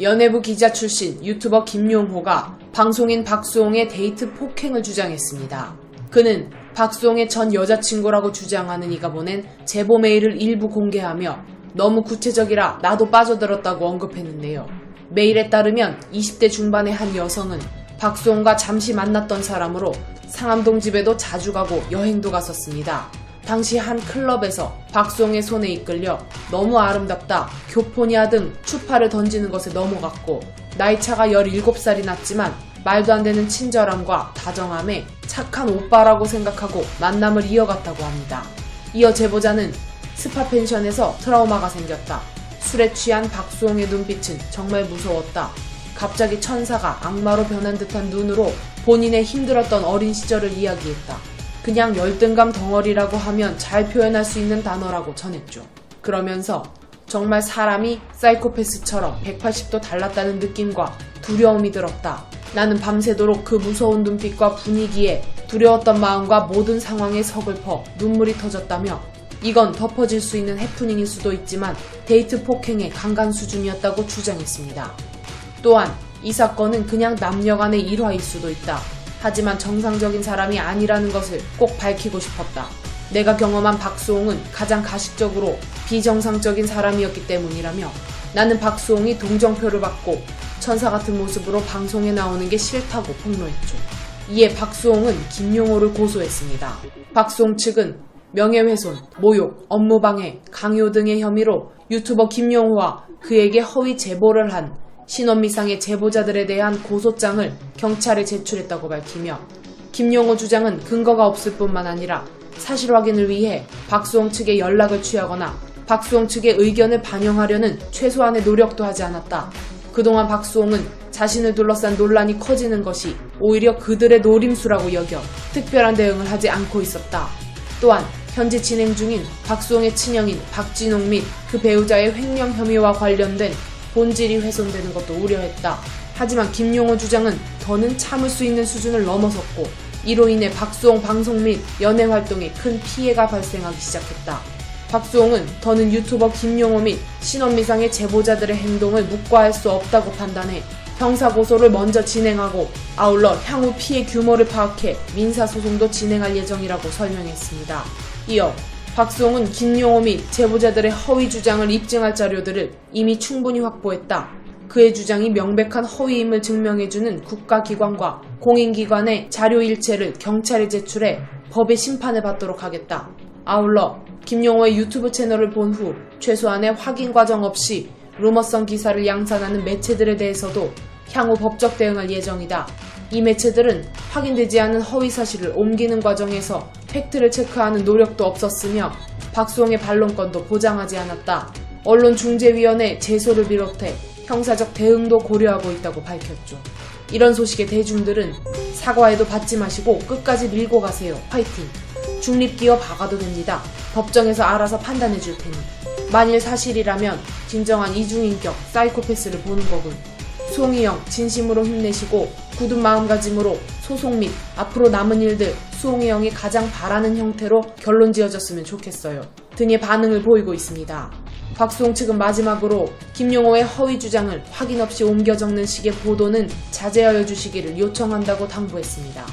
연예부 기자 출신 유튜버 김용호가 방송인 박수홍의 데이트 폭행을 주장했습니다. 그는 박수홍의 전 여자친구라고 주장하는 이가 보낸 제보 메일을 일부 공개하며 너무 구체적이라 나도 빠져들었다고 언급했는데요. 메일에 따르면 20대 중반의 한 여성은 박수홍과 잠시 만났던 사람으로 상암동 집에도 자주 가고 여행도 갔었습니다. 당시 한 클럽에서 박수홍의 손에 이끌려 너무 아름답다, 교포냐 등 추파를 던지는 것에 넘어갔고 나이차가 17살이 났지만 말도 안 되는 친절함과 다정함에 착한 오빠라고 생각하고 만남을 이어갔다고 합니다. 이어 제보자는 스파 펜션에서 트라우마가 생겼다. 술에 취한 박수홍의 눈빛은 정말 무서웠다. 갑자기 천사가 악마로 변한 듯한 눈으로 본인의 힘들었던 어린 시절을 이야기했다. 그냥 열등감 덩어리라고 하면 잘 표현할 수 있는 단어라고 전했죠. 그러면서 정말 사람이 사이코패스처럼 180도 달랐다는 느낌과 두려움이 들었다. 나는 밤새도록 그 무서운 눈빛과 분위기에 두려웠던 마음과 모든 상황에 서글퍼 눈물이 터졌다며 이건 덮어질 수 있는 해프닝일 수도 있지만 데이트 폭행의 강간 수준이었다고 주장했습니다. 또한 이 사건은 그냥 남녀 간의 일화일 수도 있다. 하지만 정상적인 사람이 아니라는 것을 꼭 밝히고 싶었다. 내가 경험한 박수홍은 가장 가식적으로 비정상적인 사람이었기 때문이라며 나는 박수홍이 동정표를 받고 천사 같은 모습으로 방송에 나오는 게 싫다고 폭로했죠. 이에 박수홍은 김용호를 고소했습니다. 박수홍 측은 명예훼손, 모욕, 업무방해, 강요 등의 혐의로 유튜버 김용호와 그에게 허위 제보를 한 신원미상의 제보자들에 대한 고소장을 경찰에 제출했다고 밝히며 김용호 주장은 근거가 없을 뿐만 아니라 사실 확인을 위해 박수홍 측에 연락을 취하거나 박수홍 측의 의견을 반영하려는 최소한의 노력도 하지 않았다. 그동안 박수홍은 자신을 둘러싼 논란이 커지는 것이 오히려 그들의 노림수라고 여겨 특별한 대응을 하지 않고 있었다. 또한 현재 진행 중인 박수홍의 친형인 박진홍 및 그 배우자의 횡령 혐의와 관련된 본질이 훼손되는 것도 우려했다. 하지만 김용호 주장은 더는 참을 수 있는 수준을 넘어섰고 이로 인해 박수홍 방송 및 연예 활동에 큰 피해가 발생하기 시작했다. 박수홍은 더는 유튜버 김용호 및 신원미상의 제보자들의 행동을 묵과할 수 없다고 판단해 형사고소를 먼저 진행하고 아울러 향후 피해 규모를 파악해 민사소송도 진행할 예정이라고 설명했습니다. 이어 박수홍은 김용호 및 제보자들의 허위 주장을 입증할 자료들을 이미 충분히 확보했다. 그의 주장이 명백한 허위임을 증명해주는 국가기관과 공인기관의 자료 일체를 경찰에 제출해 법의 심판을 받도록 하겠다. 아울러 김용호의 유튜브 채널을 본 후 최소한의 확인 과정 없이 루머성 기사를 양산하는 매체들에 대해서도 향후 법적 대응할 예정이다. 이 매체들은 확인되지 않은 허위 사실을 옮기는 과정에서 팩트를 체크하는 노력도 없었으며 박수홍의 반론권도 보장하지 않았다. 언론중재위원회 제소를 비롯해 형사적 대응도 고려하고 있다고 밝혔죠. 이런 소식에 대중들은 사과에도 받지 마시고 끝까지 밀고 가세요. 파이팅. 중립기업 박아도 됩니다. 법정에서 알아서 판단해 줄 테니. 만일 사실이라면 진정한 이중인격 사이코패스를 보는 거군. 수홍이 형 진심으로 힘내시고 굳은 마음가짐으로 소송 및 앞으로 남은 일들 수홍이 형이 가장 바라는 형태로 결론 지어졌으면 좋겠어요. 등의 반응을 보이고 있습니다. 박수홍 측은 마지막으로 김용호의 허위 주장을 확인 없이 옮겨 적는 식의 보도는 자제하여 주시기를 요청한다고 당부했습니다.